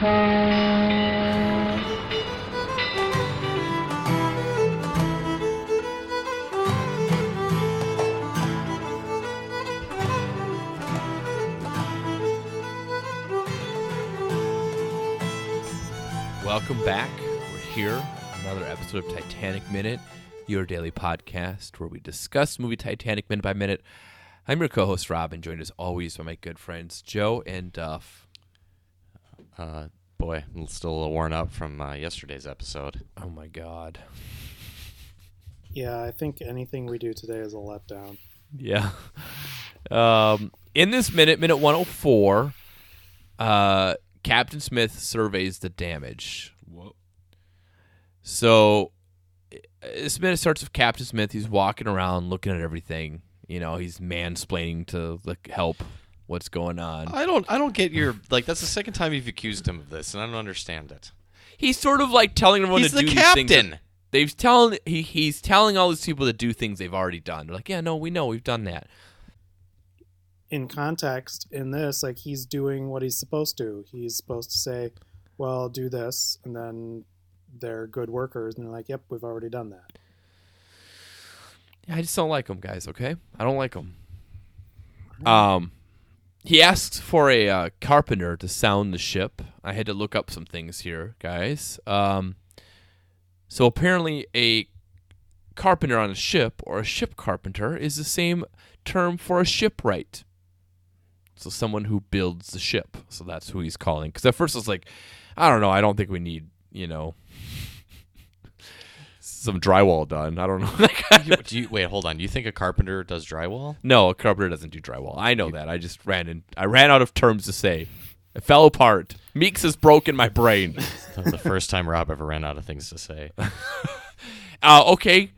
Welcome back. We're here, another episode of Titanic Minute, your daily podcast where we discuss movie Titanic minute by minute. I'm your co-host Rob, and joined as always by my good friends Joe and Duff. Uh, boy, I'm still a little worn out from uh, yesterday's episode. Oh my God. Yeah, I think anything we do today is a letdown. Yeah. Um, in this minute, minute 104, uh, Captain Smith surveys the damage. Whoa. So this minute starts with Captain Smith. He's walking around looking at everything. You know, he's mansplaining to like help what's going on. I don't, I don't get your like. That's the second time you've accused him of this, and I don't understand it. He's sort of like telling everyone He's to the do these things captain. They've telling he he's telling all these people to do things they've already done. They're like, yeah, no, we know we've done that. In context, in this, like he's doing what he's supposed to. He's supposed to say, "Well, do this," and then they're good workers, and they're like, "Yep, we've already done that." Yeah, I just don't like them, guys. Okay, I don't like them. Um, he asks for a uh, carpenter to sound the ship. I had to look up some things here, guys. Um, so apparently, a carpenter on a ship or a ship carpenter is the same term for a shipwright. So someone who builds the ship. So that's who he's calling. Because at first I was like, I don't know. I don't think we need, you know, some drywall done. I don't know. You- do you, wait, hold on. You think a carpenter does drywall? No, a carpenter doesn't do drywall. I know that. I just ran in. I ran out of terms to say. It fell apart. Meeks has broken my brain. That was the first time Rob ever ran out of things to say. Uh, okay,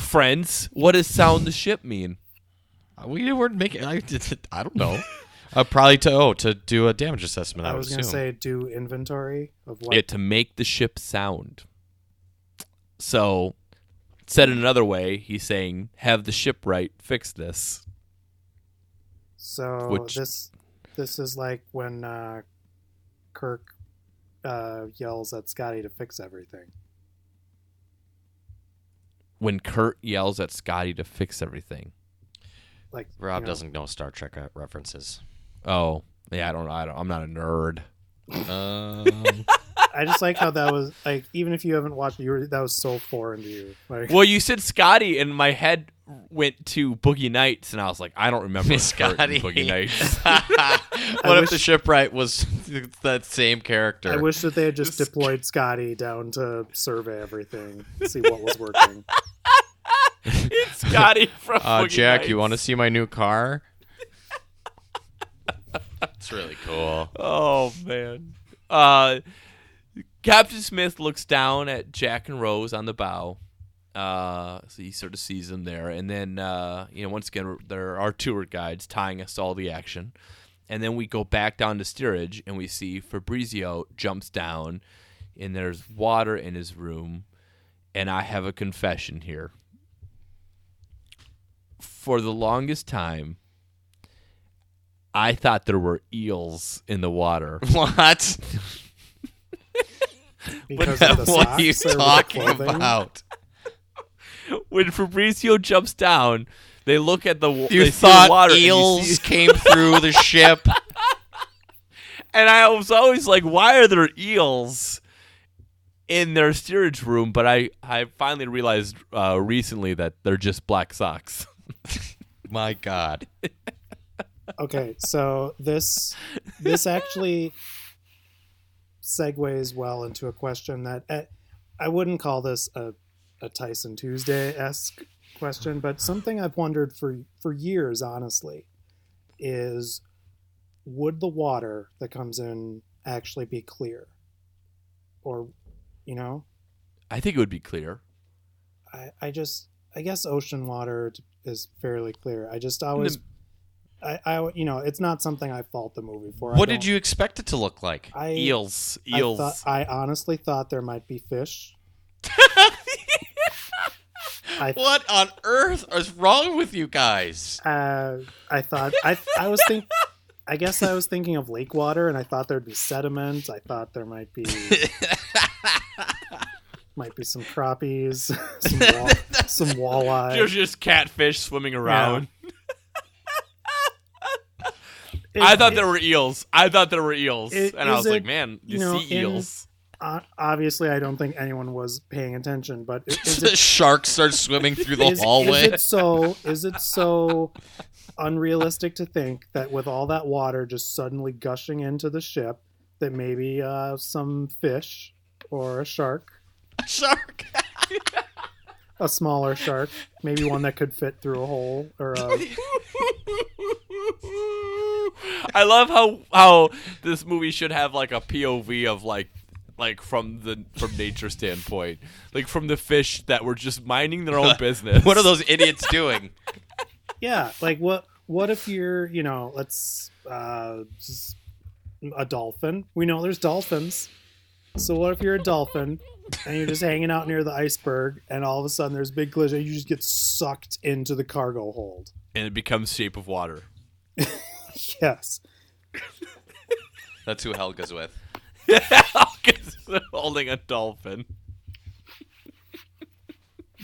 friends. What does sound the ship mean? we weren't making. I, I don't know. Uh, probably to oh to do a damage assessment. I, I, was gonna say, do inventory of what. It to make the ship sound. So, said in another way, he's saying, "Have the shipwright fix this." so which- this, this is like when uh, Kirk uh, yells at Scotty to fix everything. When Kurt yells at Scotty to fix everything. Like Rob you know, doesn't know Star Trek uh, references. Oh, yeah. I don't. I don't. I'm not a nerd. Um, I just like how that was like even if you haven't watched, you were, that was so foreign to you. Like, Well, you said Scotty, and my head went to Boogie Nights, and I was like, I don't remember Kurt Scotty. Boogie Nights. what if wish- the shipwright was that same character? I wish that they had just deployed Scotty down to survey everything, see what was working. it's Scotty from Uh, Boogie Jack, Nights. you want to see my new car? it's really cool. Oh man. Uh, Captain Smith looks down at Jack and Rose on the bow. Uh, so he sort of sees them there, and then uh, you know, once again, there are tour guides tying us to all the action, and then we go back down to steerage, and we see Fabrizio jumps down, and there's water in his room, and I have a confession here. For the longest time, I thought there were eels in the water. What? Because of the what are you socks or the talking about? when Fabrizio jumps down, they look at the wa- You they see the thought water and you eels see- came through the ship? and I was always like, why are there eels in their steerage room? But I I finally realized uh, recently that they're just black socks. My God. Okay, so this this actually segues well into a question that eh, I wouldn't call this a, a Tyson Tuesday esque question, but something I've wondered for for years, honestly, is would the water that comes in actually be clear, or you know, I think it would be clear. I, I just I guess ocean water is fairly clear. I just always I, I you know it's not something I fault the movie for. What did you expect it to look like? I, Eels, I, eels. thought, I honestly thought there might be fish. I What on earth is wrong with you guys? uh, I thought I I was think I guess I was thinking of lake water, and I thought there'd be sediment. I thought there might be might be some crappies, some wall, some walleye. There's just catfish swimming around. It- I thought it- there were eels. I thought there were eels, It- and I was like, man, you, you know, see in- eels. uh, obviously, I don't think anyone was paying attention. But the it shark starts swimming through the is, hallway. is it so? Is it so unrealistic to think that with all that water just suddenly gushing into the ship, that maybe uh, some fish or a shark, shark. a smaller shark, maybe one that could fit through a hole or a, I love how how this movie should have like a POV of like like from the from nature standpoint, like from the fish that were just minding their own business. What are those idiots doing? yeah. Like what? What if you're, you know, let's uh, just a dolphin? We know there's dolphins. So what if you're a dolphin and you're just hanging out near the iceberg, and all of a sudden there's a big collision, and you just get sucked into the cargo hold? and it becomes shape of water. Yes. That's who Helga's with. Helga's holding a dolphin.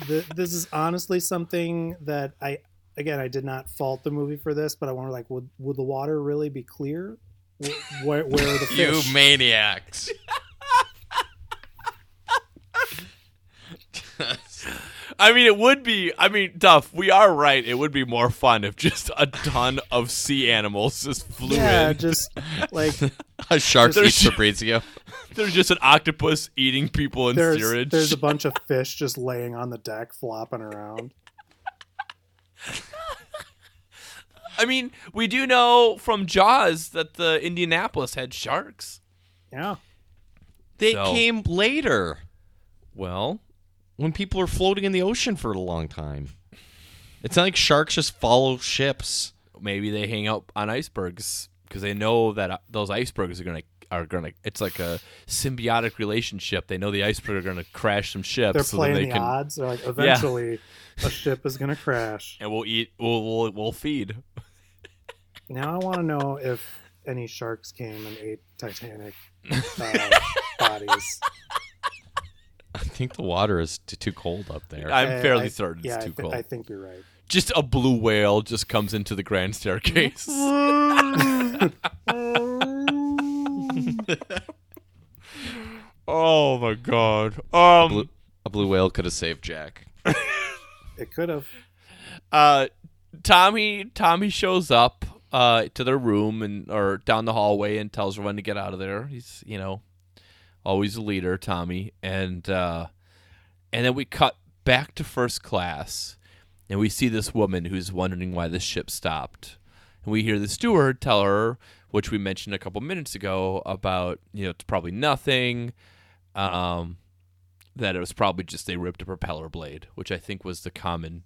Th this is honestly something that I, again, I did not fault the movie for this, but I wonder, like, would would the water really be clear? Wh- Where, where are the You maniacs. I mean, it would be. I mean, Duff, we are right. It would be more fun if just a ton of sea animals just flew yeah, in. just like A shark There's- eats Fabrizio. There's just an octopus eating people in there's steerage. there's a bunch of fish just laying on the deck, flopping around. I mean, we do know from Jaws that the Indianapolis had sharks. Yeah. They So- came later Well, when people are floating in the ocean for a long time. It's not like sharks just follow ships. maybe they hang out on icebergs because they know that uh, those icebergs are gonna are gonna. It's like a symbiotic relationship. They know the iceberg are gonna crash some ships. They're so playing then they the can, odds. They're like, eventually, a ship is going to crash. and we'll eat. We'll we'll, we'll feed. Now I want to know if any sharks came and ate Titanic uh, bodies. I think the water is t- too cold up there. I'm I- fairly I- certain yeah, it's I too thi- cold. I think you're right. just a blue whale just comes into the grand staircase. oh my god. Um. blue, a blue whale could have saved Jack. It could have. uh Tommy Tommy shows up uh to their room and or down the hallway and tells everyone to get out of there. He's you know always a leader, Tommy. And uh and then we cut back to first class and we see this woman who's wondering why the ship stopped. And we hear the steward tell her, which we mentioned a couple minutes ago, about, you know, it's probably nothing. Um that it was probably just they ripped a propeller blade, which I think was the common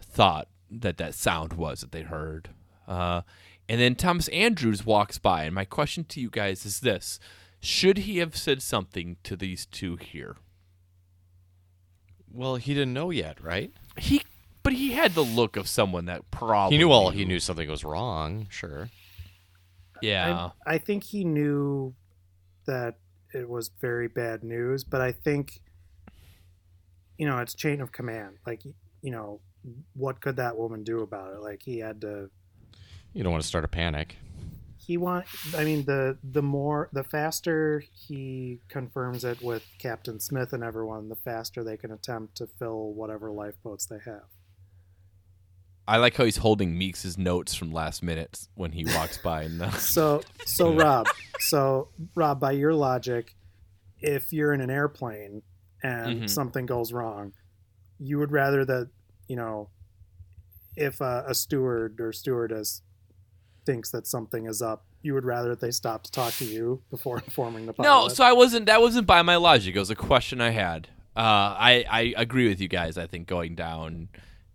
thought that that sound was that they heard. Uh, and then Thomas Andrews walks by, and my question to you guys is this: Should he have said something to these two here? Well, he didn't know yet, right? He, but he had the look of someone that probably He knew all. He knew something was wrong. Sure. Yeah, I, I think he knew that it was very bad news, but I think, you know, it's chain of command. Like, you know, what could that woman do about it? Like, he had to. You don't want to start a panic. He want. I mean, the the more the faster he confirms it with Captain Smith and everyone, the faster they can attempt to fill whatever lifeboats they have. I like how he's holding meeks's notes from last minute when he walks by. And the, So, so Rob, so Rob, by your logic, if you're in an airplane and Mhm. something goes wrong, you would rather that you know, if a, a steward or stewardess thinks that something is up, you would rather that they stop to talk to you before informing the pilot. no, so I wasn't. That wasn't by my logic. It was a question I had. Uh, I I agree with you guys. I think going down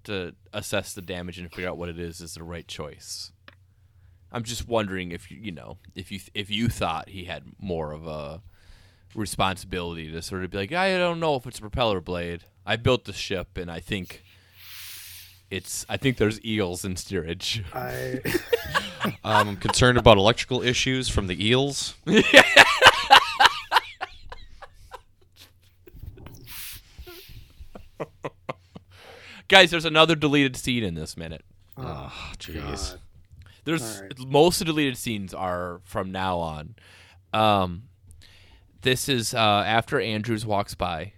to assess the damage and figure out what it is is the right choice. I'm just wondering if you you know if you if you thought he had more of a responsibility to sort of be like I don't know if it's a propeller blade. I built the ship and I think it's I think there's eels in steerage. I Um, I'm concerned about electrical issues from the eels. Guys, there's another deleted scene in this minute. Oh, jeez. God. There's All right. most of the deleted scenes are from now on. Um, this is uh, after Andrews walks by.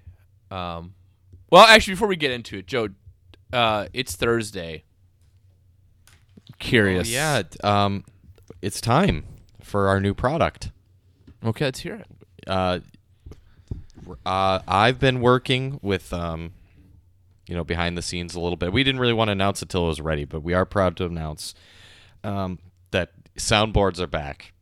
Um, well, actually, before we get into it, Joe, uh, it's Thursday. Curious. Yeah, um, it's time for our new product. Okay, let's hear it. uh, uh, I've been working with, um, you know, behind the scenes a little bit. We didn't really want to announce it till it was ready, but we are proud to announce um, that soundboards are back.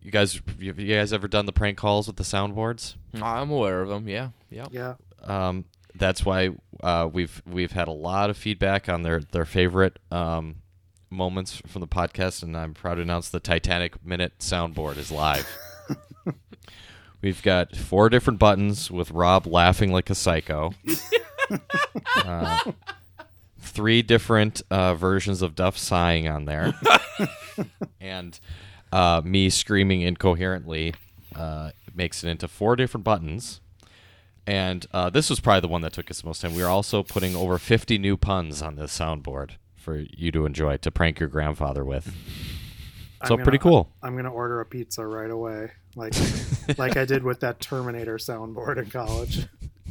You guys, you you guys ever done the prank calls with the soundboards? I'm aware of them. Yeah, yeah. Yeah. Um, that's why uh, we've we've had a lot of feedback on their their favorite um, moments from the podcast, and I'm proud to announce the Titanic minute soundboard is live. we've got four different buttons with Rob laughing like a psycho. uh, three different uh, versions of Duff sighing on there, and uh, me screaming incoherently uh, makes it into four different buttons. And uh, this was probably the one that took us the most time. We are also putting over 50 new puns on this soundboard for you to enjoy to prank your grandfather with. So I'm pretty cool. I'm gonna order a pizza right away, like like I did with that Terminator soundboard in college.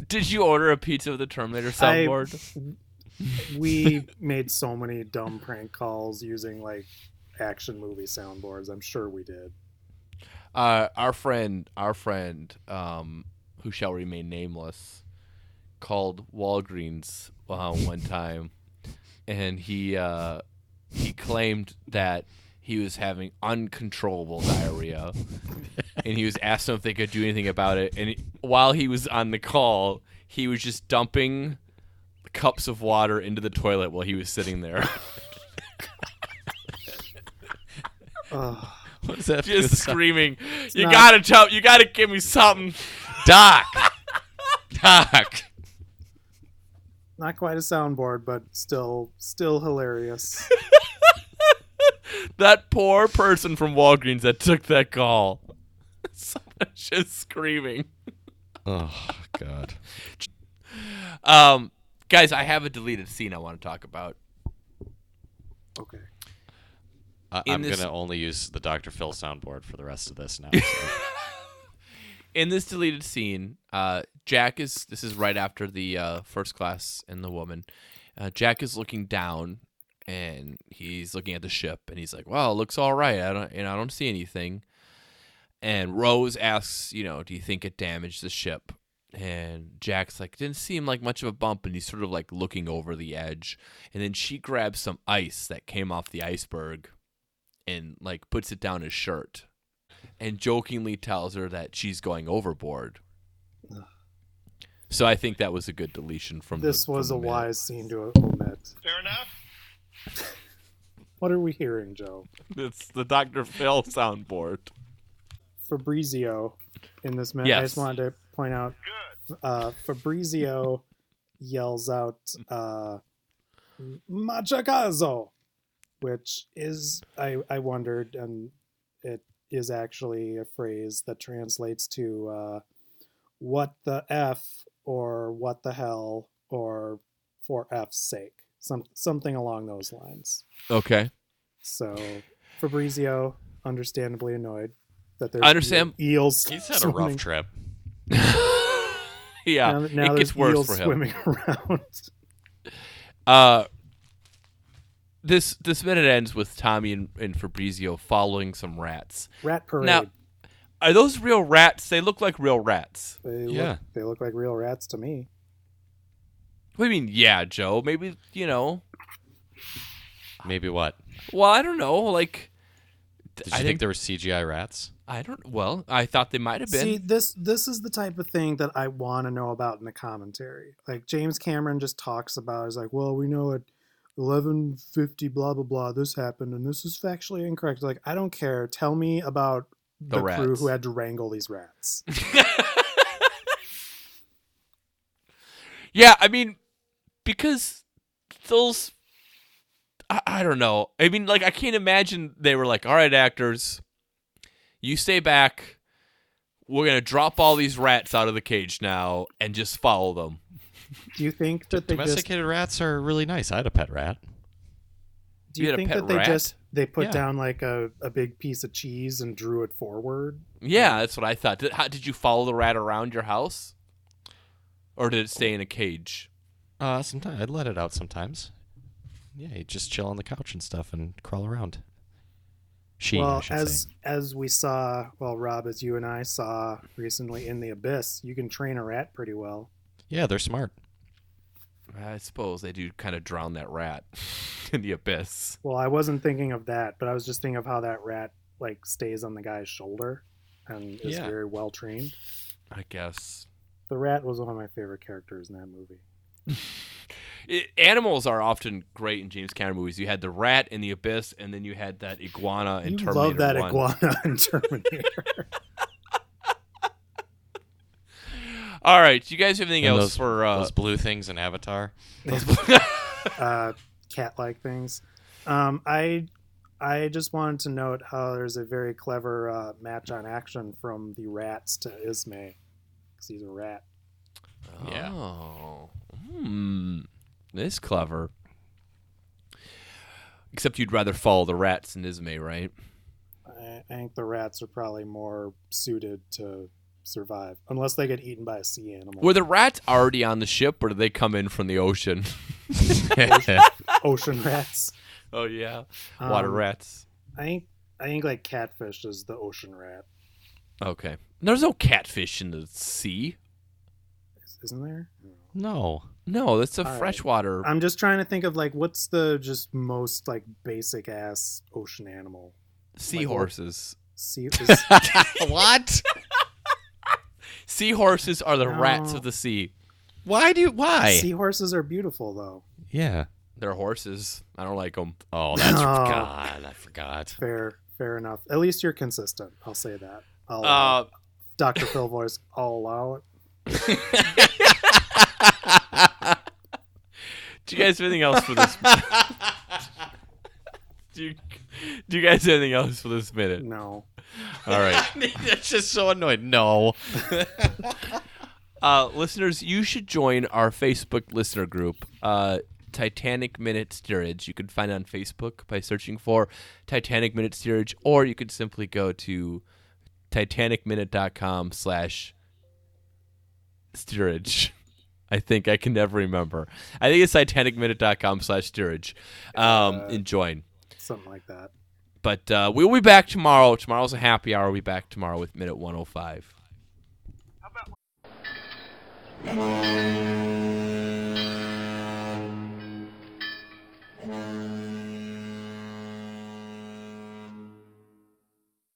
Did you order a pizza with the Terminator I- soundboard? We made so many dumb prank calls using like action movie soundboards. I'm sure we did. uh, our friend, our friend, um, who shall remain nameless, called Walgreens uh, one time, and he uh, he claimed that he was having uncontrollable diarrhea, and he was asked them if they could do anything about it. And he- while he was on the call, he was just dumping cups of water into the toilet while he was sitting there, Ugh. What does that just screaming, "You not- gotta tell, you gotta give me something." Doc! Doc! not quite a soundboard, but still still hilarious. that poor person from Walgreens that took that call. Someone just screaming. Oh, God. Um, guys, I have a deleted scene I want to talk about. Okay. I- In I'm this- going to only use the Dr. Phil soundboard for the rest of this now. so- In this deleted scene, uh, Jack is. This is right after the uh, first class and the woman. Uh, Jack is looking down, and he's looking at the ship, and he's like, "Well, it looks all right. I don't, and I don't see anything." And Rose asks, "You know, do you think it damaged the ship?" And Jack's like, "Didn't seem like much of a bump," and he's sort of like looking over the edge, and then she grabs some ice that came off the iceberg, and like puts it down his shirt and jokingly tells her that she's going overboard. So I think that was a good deletion from This the, was a from the minute. wise scene to omit. Fair enough. What are we hearing, Joe? It's the Dr. Phil soundboard. Fabrizio in this minute. I just wanted to point out uh, Fabrizio yells out uh, Ma che cazzo, which is, I, I wondered, and it is actually a phrase that translates to uh, what the F or what the hell or for F's sake. Some, something along those lines. Okay. So Fabrizio, understandably annoyed that there's I understand- eels. He's had a rough trip. yeah, Now, now it there's gets worse eels for him. swimming around. Uh, this this minute ends with Tommy and, and Fabrizio following some rats. Rat parade. Now, are those real rats? They look like real rats. They yeah, look, they look like real rats to me. What do you mean? Yeah, Joe. Maybe you know. Maybe what? Well, I don't know. Like, did you I think there were CGI rats? I don't. Well, I thought they might have been. See, this this is the type of thing that I want to know about in the commentary. Like James Cameron just talks about. Is like, well, we know it 1150 blah blah blah this happened and this is factually incorrect. Like i don't care. Tell me about the, the crew who had to wrangle these rats. Yeah i mean because those I, I don't know. I mean like i can't imagine they were like all right actors you stay back. We're gonna drop all these rats out of the cage now and just follow them. Do you think that they just Domesticated rats are really nice. I had a pet rat. do You you think that they rat? just they put Yeah. down like a, a big piece of cheese and drew it forward? Yeah, that's what I thought. Did, how, did you follow the rat around your house, or did it stay in a cage? Uh, sometimes I'd let it out sometimes. Yeah, he'd just chill on the couch and stuff and crawl around. She, well, should as say. as we saw, well, Rob, as you and I saw recently in the abyss, you can train a rat pretty well. Yeah, they're smart. I suppose they do kind of drown that rat in the abyss. Well, I wasn't thinking of that, but I was just thinking of how that rat like stays on the guy's shoulder and is Yeah. very well trained. I guess The rat was one of my favorite characters in that movie. it, animals are often great in James Cameron movies. You had the rat in the abyss, and then you had that iguana in you Terminator love that 1. iguana in Terminator. All right, do you guys have anything And else those, for? Uh, those blue things in Avatar. Those uh, cat-like things. Um, I I just wanted to note how there's a very clever uh, match on action from the rats to Ismay because he's a rat. Yeah. Oh, hmm, this is clever. Except you'd rather follow the rats than Ismay, right? I, I think the rats are probably more suited to survive unless they get eaten by a sea animal. Were the rats already on the ship, or did they come in from the ocean? ocean rats. oh yeah, water Um, rats. I think I think like catfish is the ocean rat, Okay, there's no catfish in the sea. Is- isn't there? no. No, that's a All right. freshwater. I'm just trying to think of like what's the just most like basic ass ocean animal. Seahorses. Sea is, what? Seahorses are the rats of the sea. Why do you? Why? seahorses are beautiful though. yeah. They're horses. I don't like them. Oh, that's No. God. I forgot. Fair, fair enough. At least you're consistent. I'll say that. I'll, Uh, Dr. Phil voice. I'll allow it. do you guys have anything else for this? do you do you guys have anything else for this minute? No. All right. That's just so annoyed. No. Uh, listeners, you should join our Facebook listener group, uh, Titanic Minute Steerage. You can find it on Facebook by searching for Titanic Minute Steerage, or you could simply go to titanicminute.com slash steerage. I think I can never remember. I think it's titanicminute.com slash steerage. Um, Uh, and join. Something like that. But uh, we'll be back tomorrow. Tomorrow's a happy hour. We'll be back tomorrow with Minute 105.